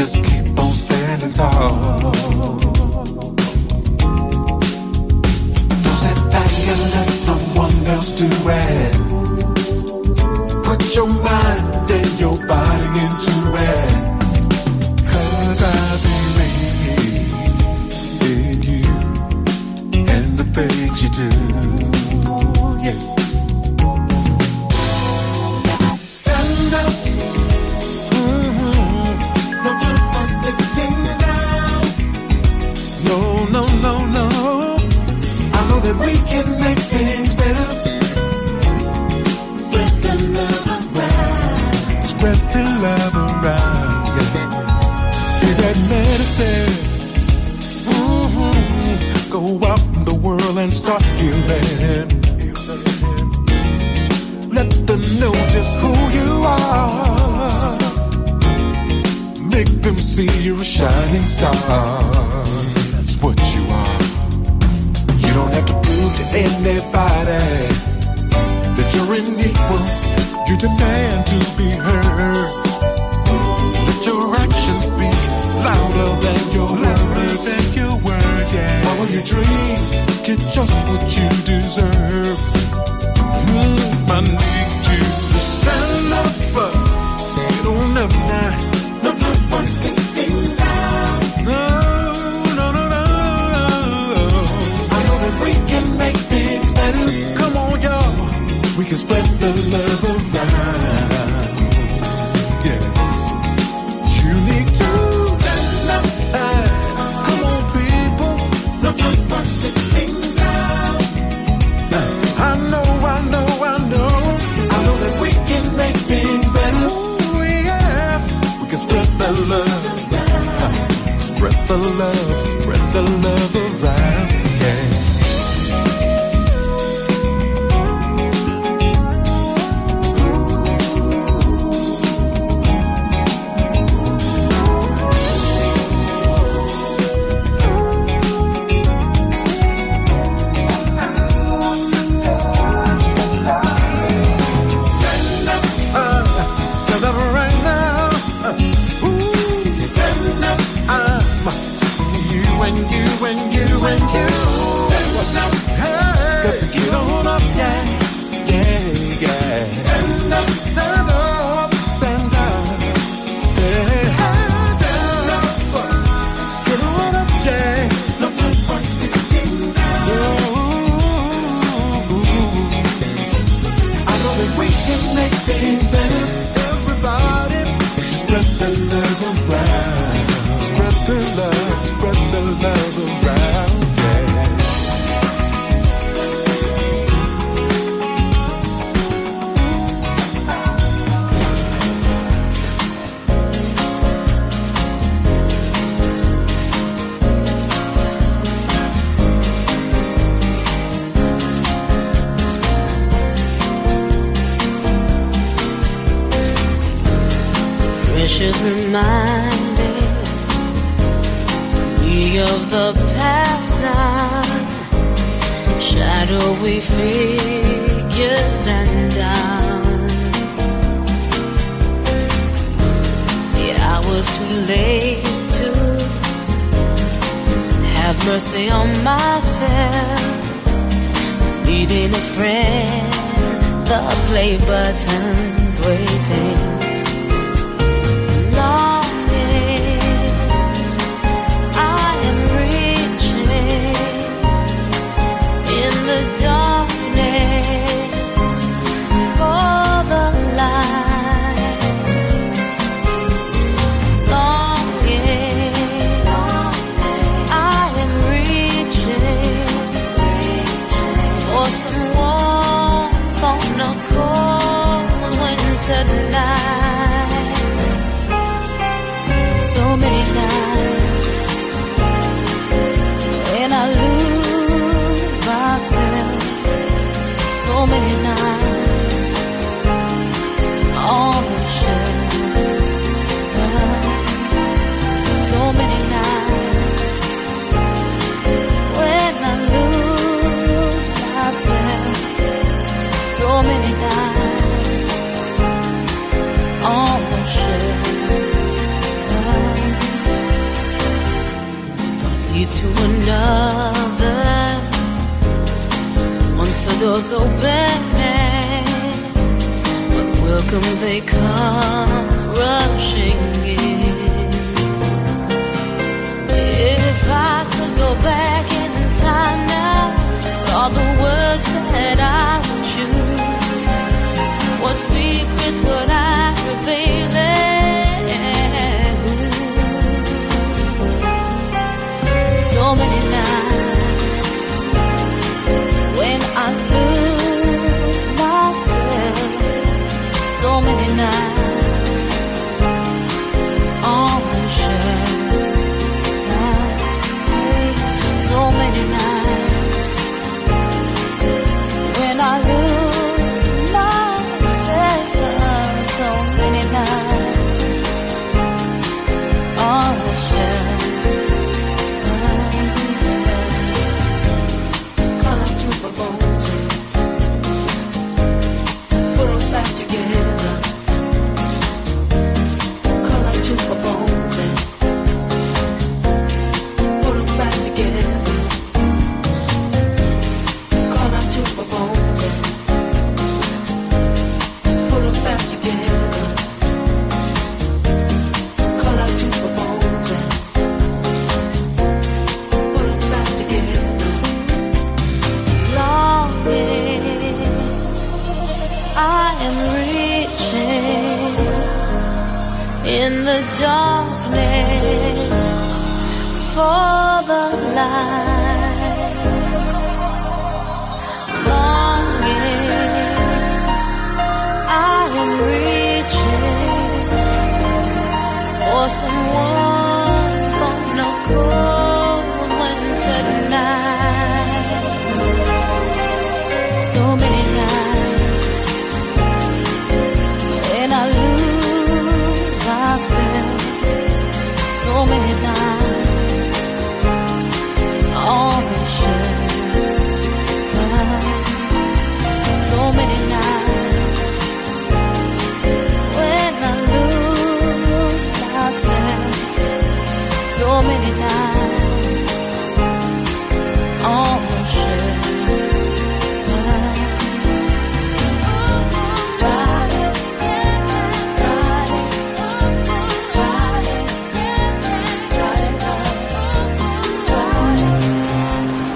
just keep on standing tall. Don't sit back and let someone else do it. Put your mind and your body the love. Ashes reminded me of the past now. Shadowy figures and down. Yeah, I was too late to have mercy on myself. Needing a friend, the play button's waiting. To another. Once the doors open, but welcome they come rushing in. If I could go back in time now, all the words that I would choose, what secrets would cold winter night. So many.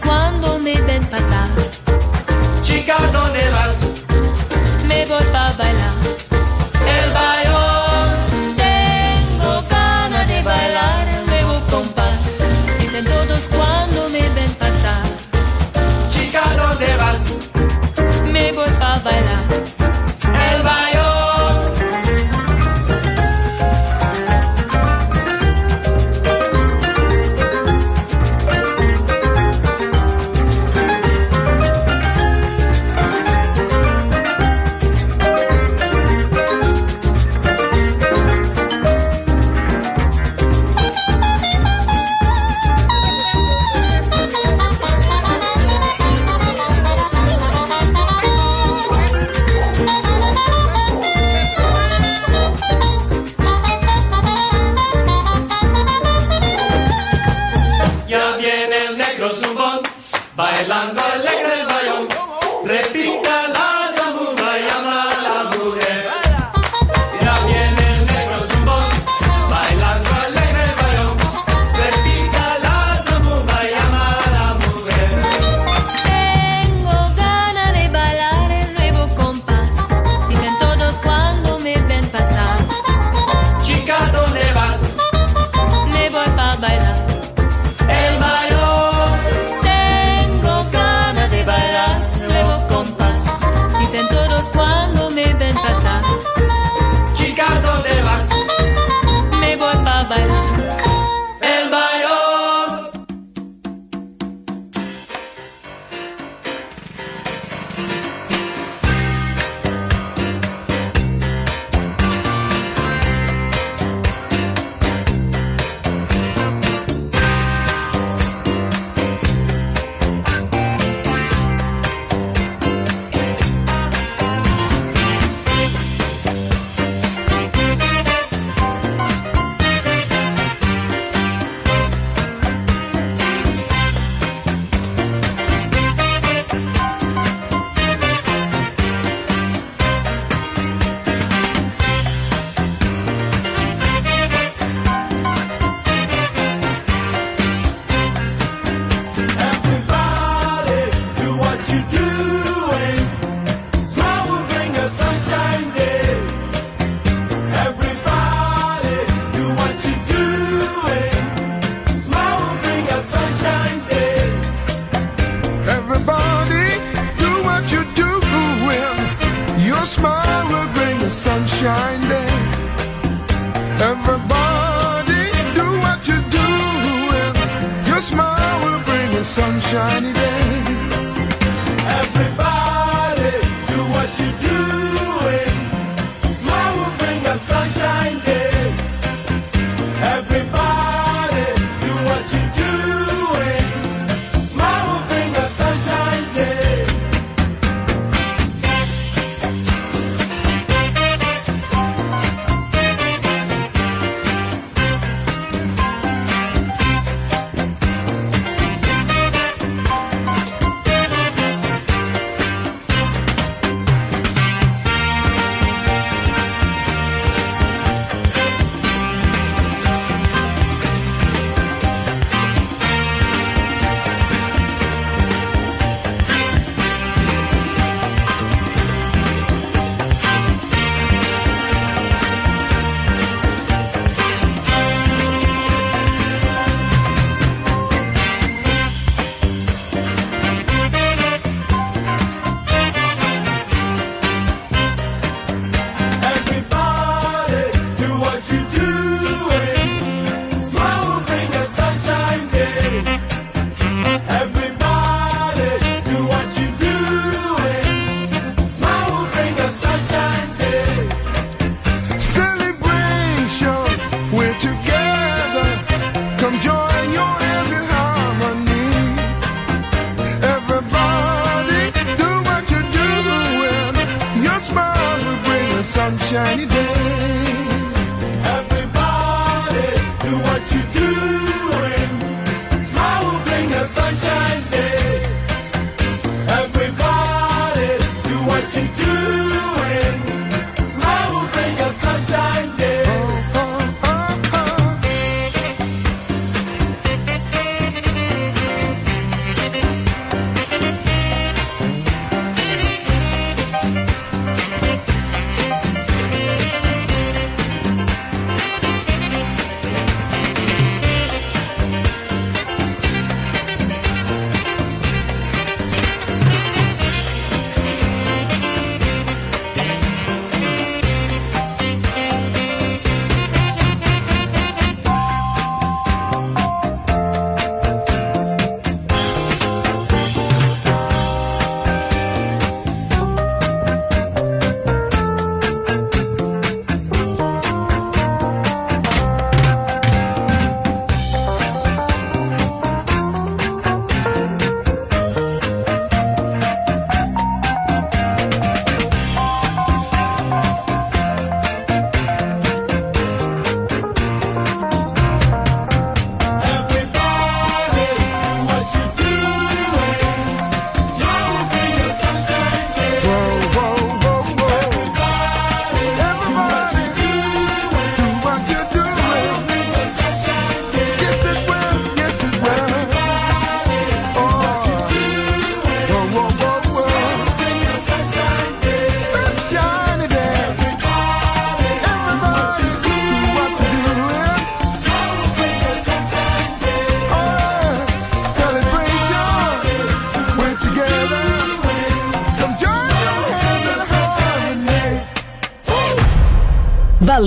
Todos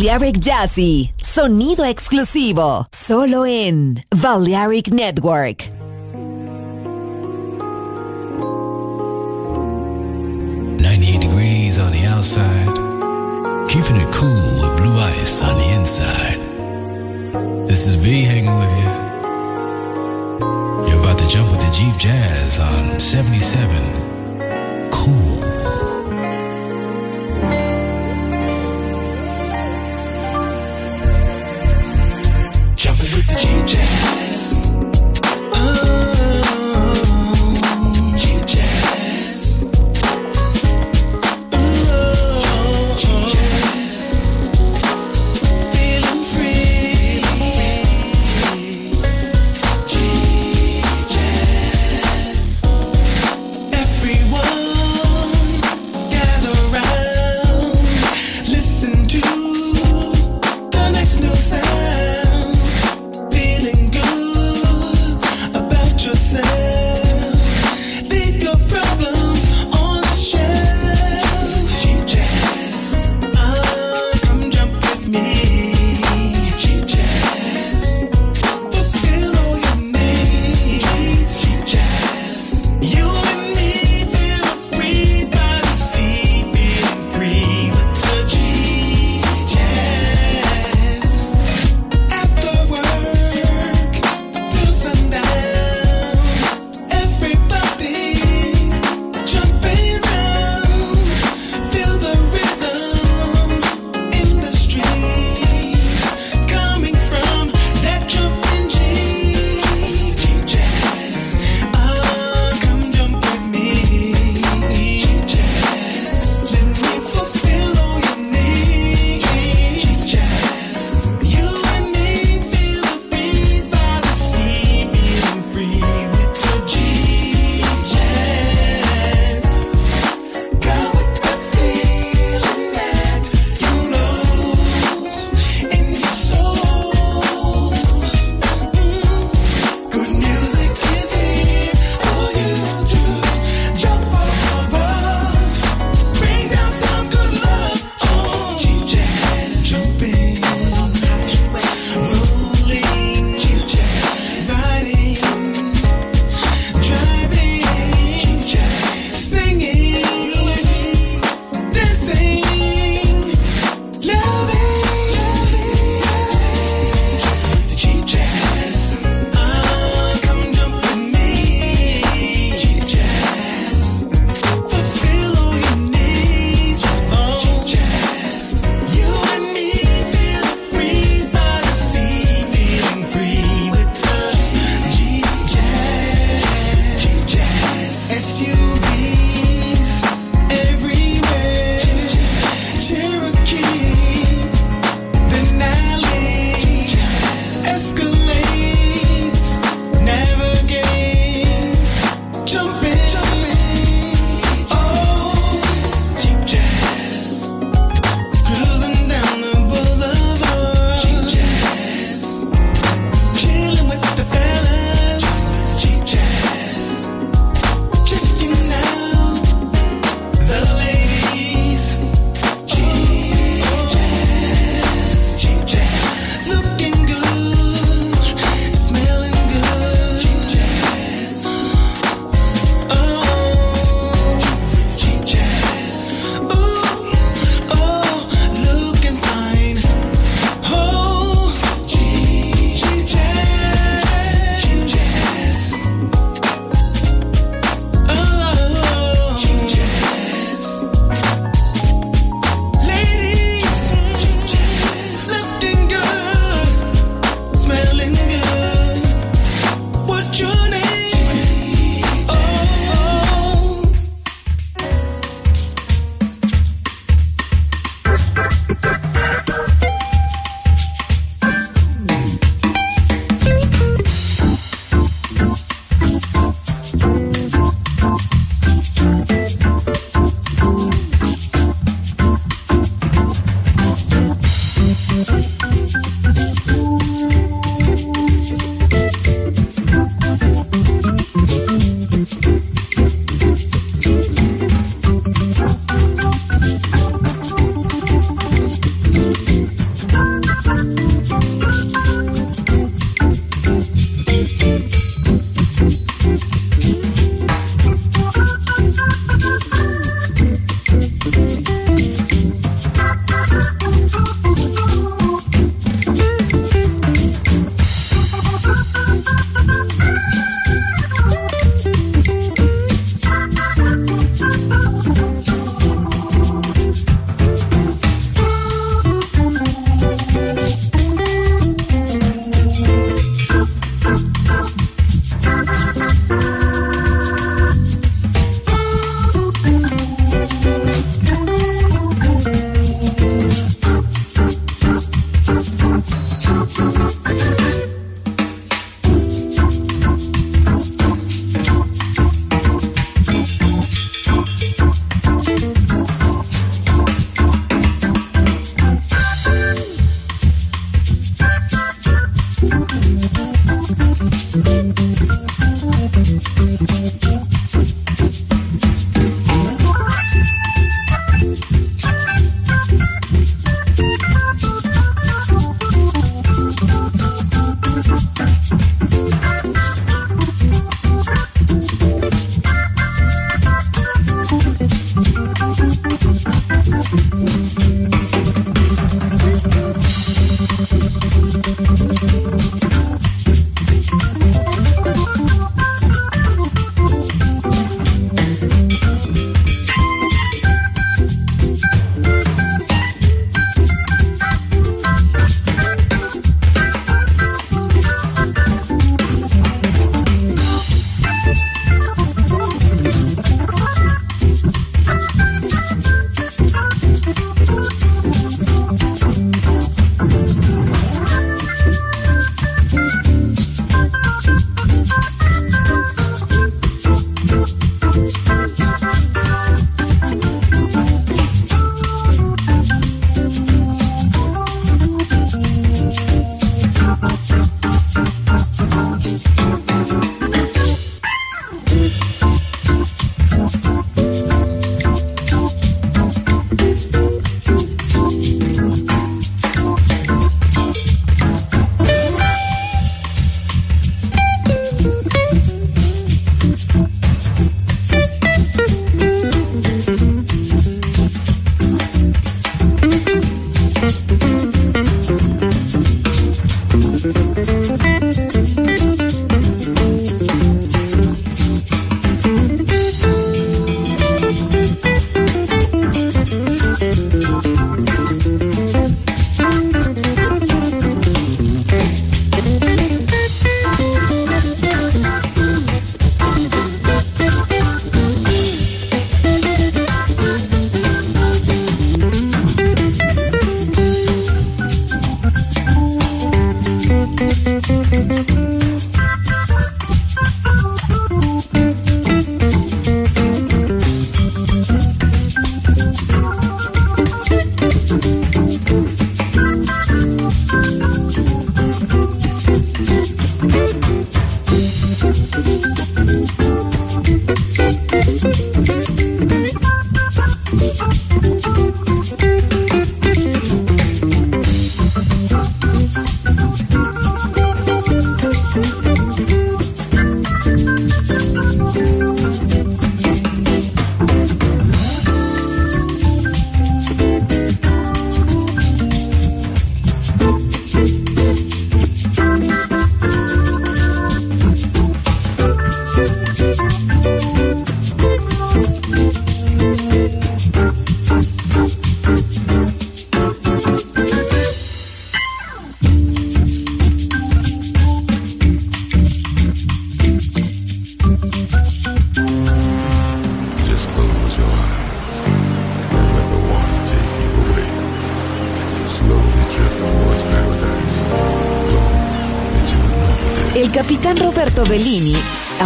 Balearic Jazzy, sonido exclusivo, solo en Balearic Network. On the outside, keeping it cool with blue ice on the inside. This is V hanging with you. You're about to jump with the Jeep Jazz on 77.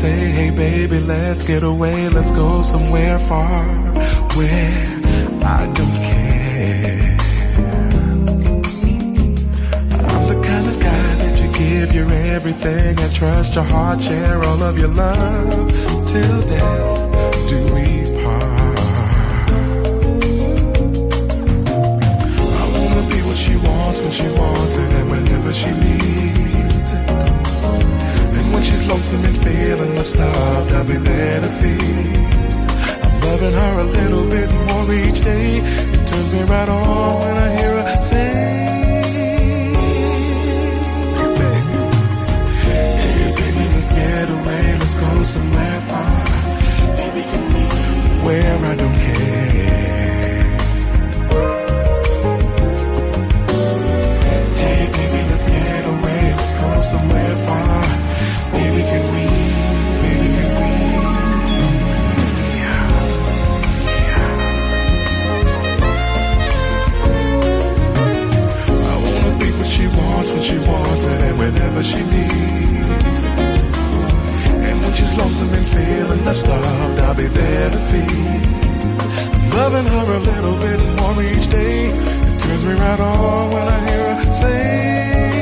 Say, hey baby, let's get away, let's go somewhere far where I don't care. I'm the kind of guy that you give your everything and trust your heart, share all of your love till death do we part. I wanna be what she wants when she wants it and whenever she needs when she's lonesome and feeling the starved, I'll be there to feed. I'm loving her a little bit more each day. It turns me right on when I hear her say, Hey baby, let's get away, let's go somewhere far. Baby, can? Where I don't care. Hey baby, let's get away, let's go somewhere far. Whenever she needs. And when she's lonesome and feeling left starved, I'll be there to feed. Loving her a little bit more each day. It turns me right on when I hear her say.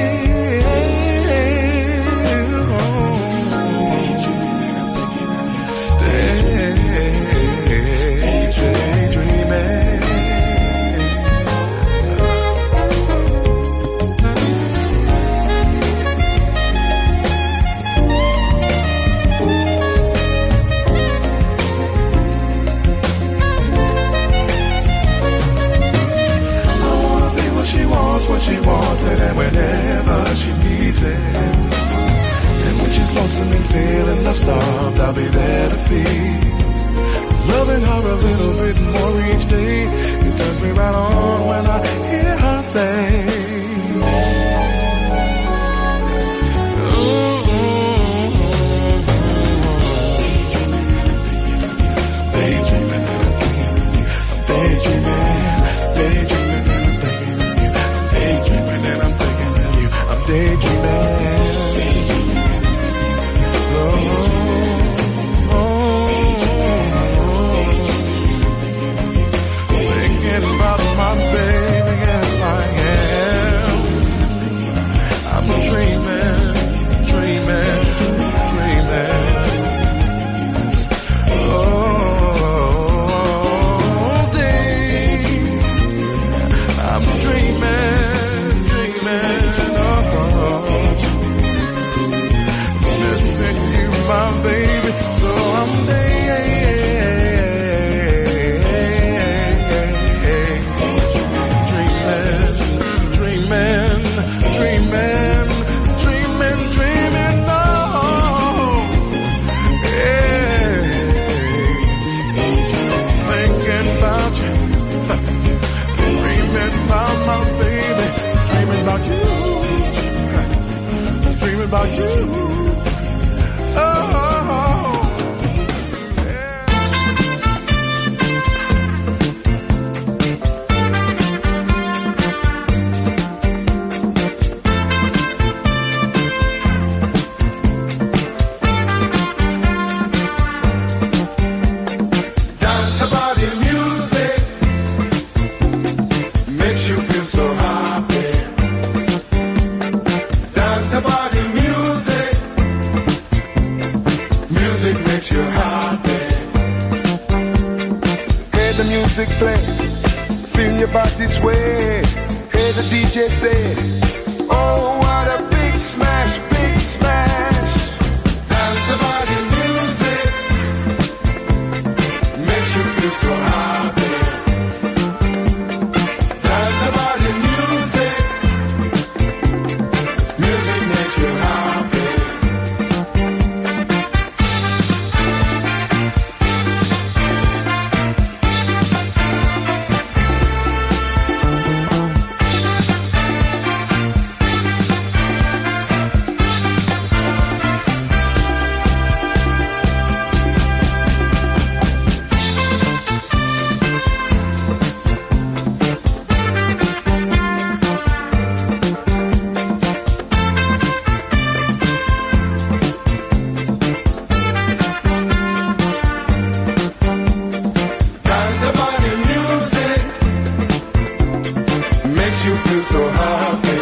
feel so happy.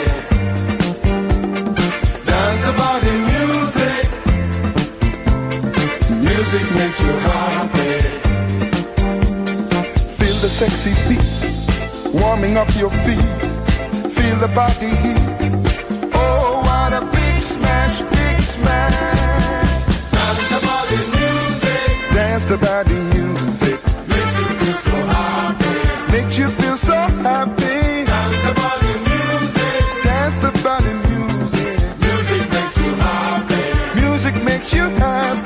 Music. Music makes you happy. Feel the sexy beat warming up your feet. Feel the body heat. Oh, what a big smash, big smash. Dance body music. The body music. Makes you feel so happy. Makes you feel so happy you happy.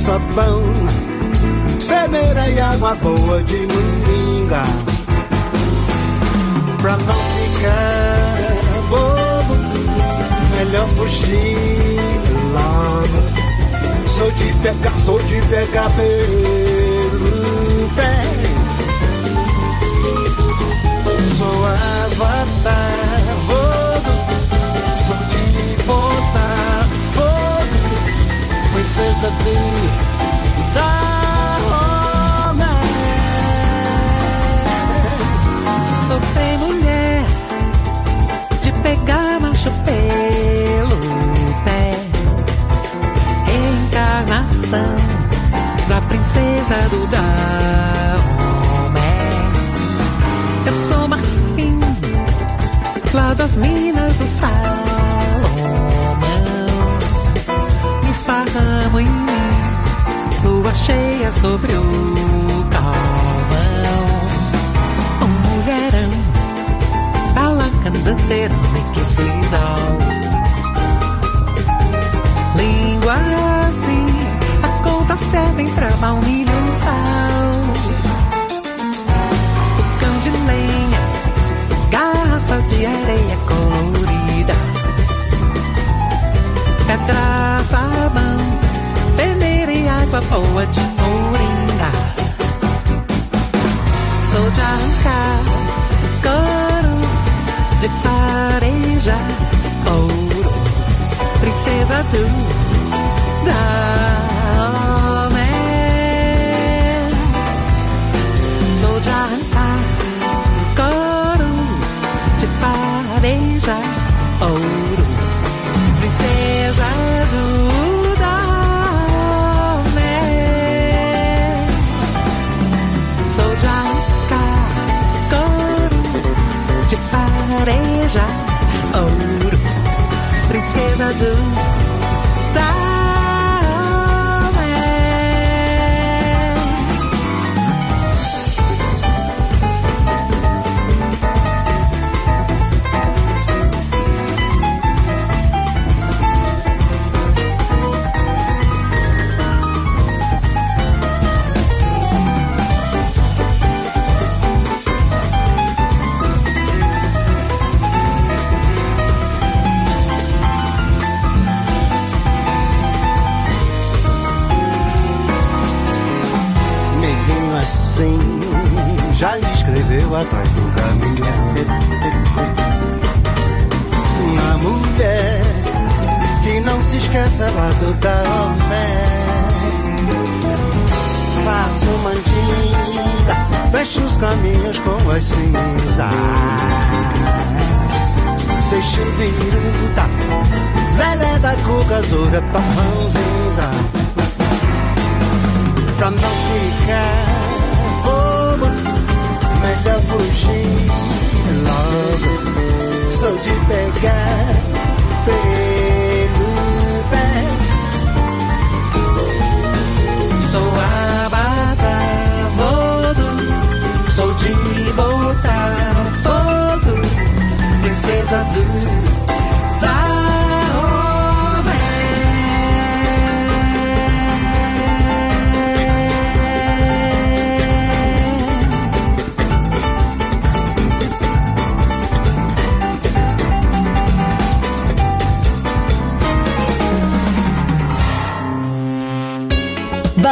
Sabão, peneira e água boa de moringa. Pra não ficar bobo, melhor fugir logo. Sou de pegar, sou de pegar pelo pé. Sou avatar, vou fogo Princesa do Dahomey Sou bem mulher de pegar macho pelo pé. Encarnação da princesa do Dahomey. Eu sou marfim lá das minas lua cheia sobre o calvão. Um mulherão, balacando cerâmica e sisal. Língua assim, a conta certa entre a baunilha e sal. Fogão de lenha, garrafa de areia colorida, pedra, sabão, água boa de moringa. Sou de arrancar couro, de fareja, ouro, princesa do Dahomey. Do